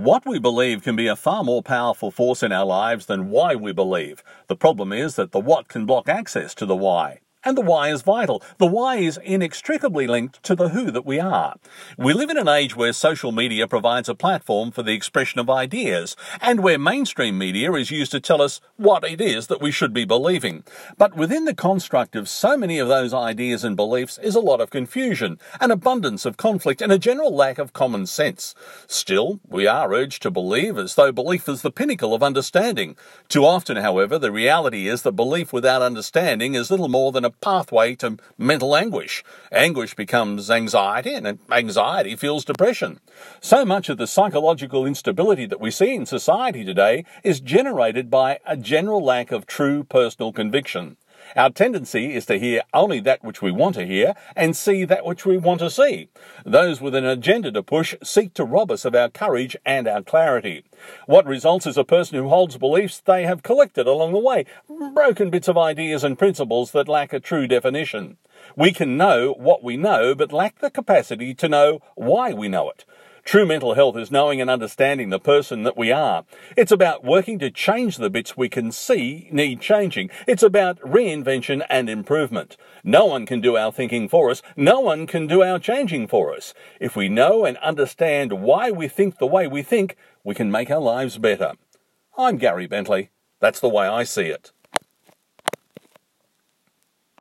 What we believe can be a far more powerful force in our lives than why we believe. The problem is that the what can block access to the why. And the why is vital. The why is inextricably linked to the who that we are. We live in an age where social media provides a platform for the expression of ideas, and where mainstream media is used to tell us what it is that we should be believing. But within the construct of so many of those ideas and beliefs is a lot of confusion, an abundance of conflict, and a general lack of common sense. Still, we are urged to believe as though belief is the pinnacle of understanding. Too often, however, the reality is that belief without understanding is little more than a pathway to mental anguish. Anguish becomes anxiety, and anxiety fuels depression. So much of the psychological instability that we see in society today is generated by a general lack of true personal conviction. Our tendency is to hear only that which we want to hear and see that which we want to see. Those with an agenda to push seek to rob us of our courage and our clarity. What results is a person who holds beliefs they have collected along the way, broken bits of ideas and principles that lack a true definition. We can know what we know, but lack the capacity to know why we know it. True mental health is knowing and understanding the person that we are. It's about working to change the bits we can see need changing. It's about reinvention and improvement. No one can do our thinking for us. No one can do our changing for us. If we know and understand why we think the way we think, we can make our lives better. I'm Gary Bentley. That's the way I see it.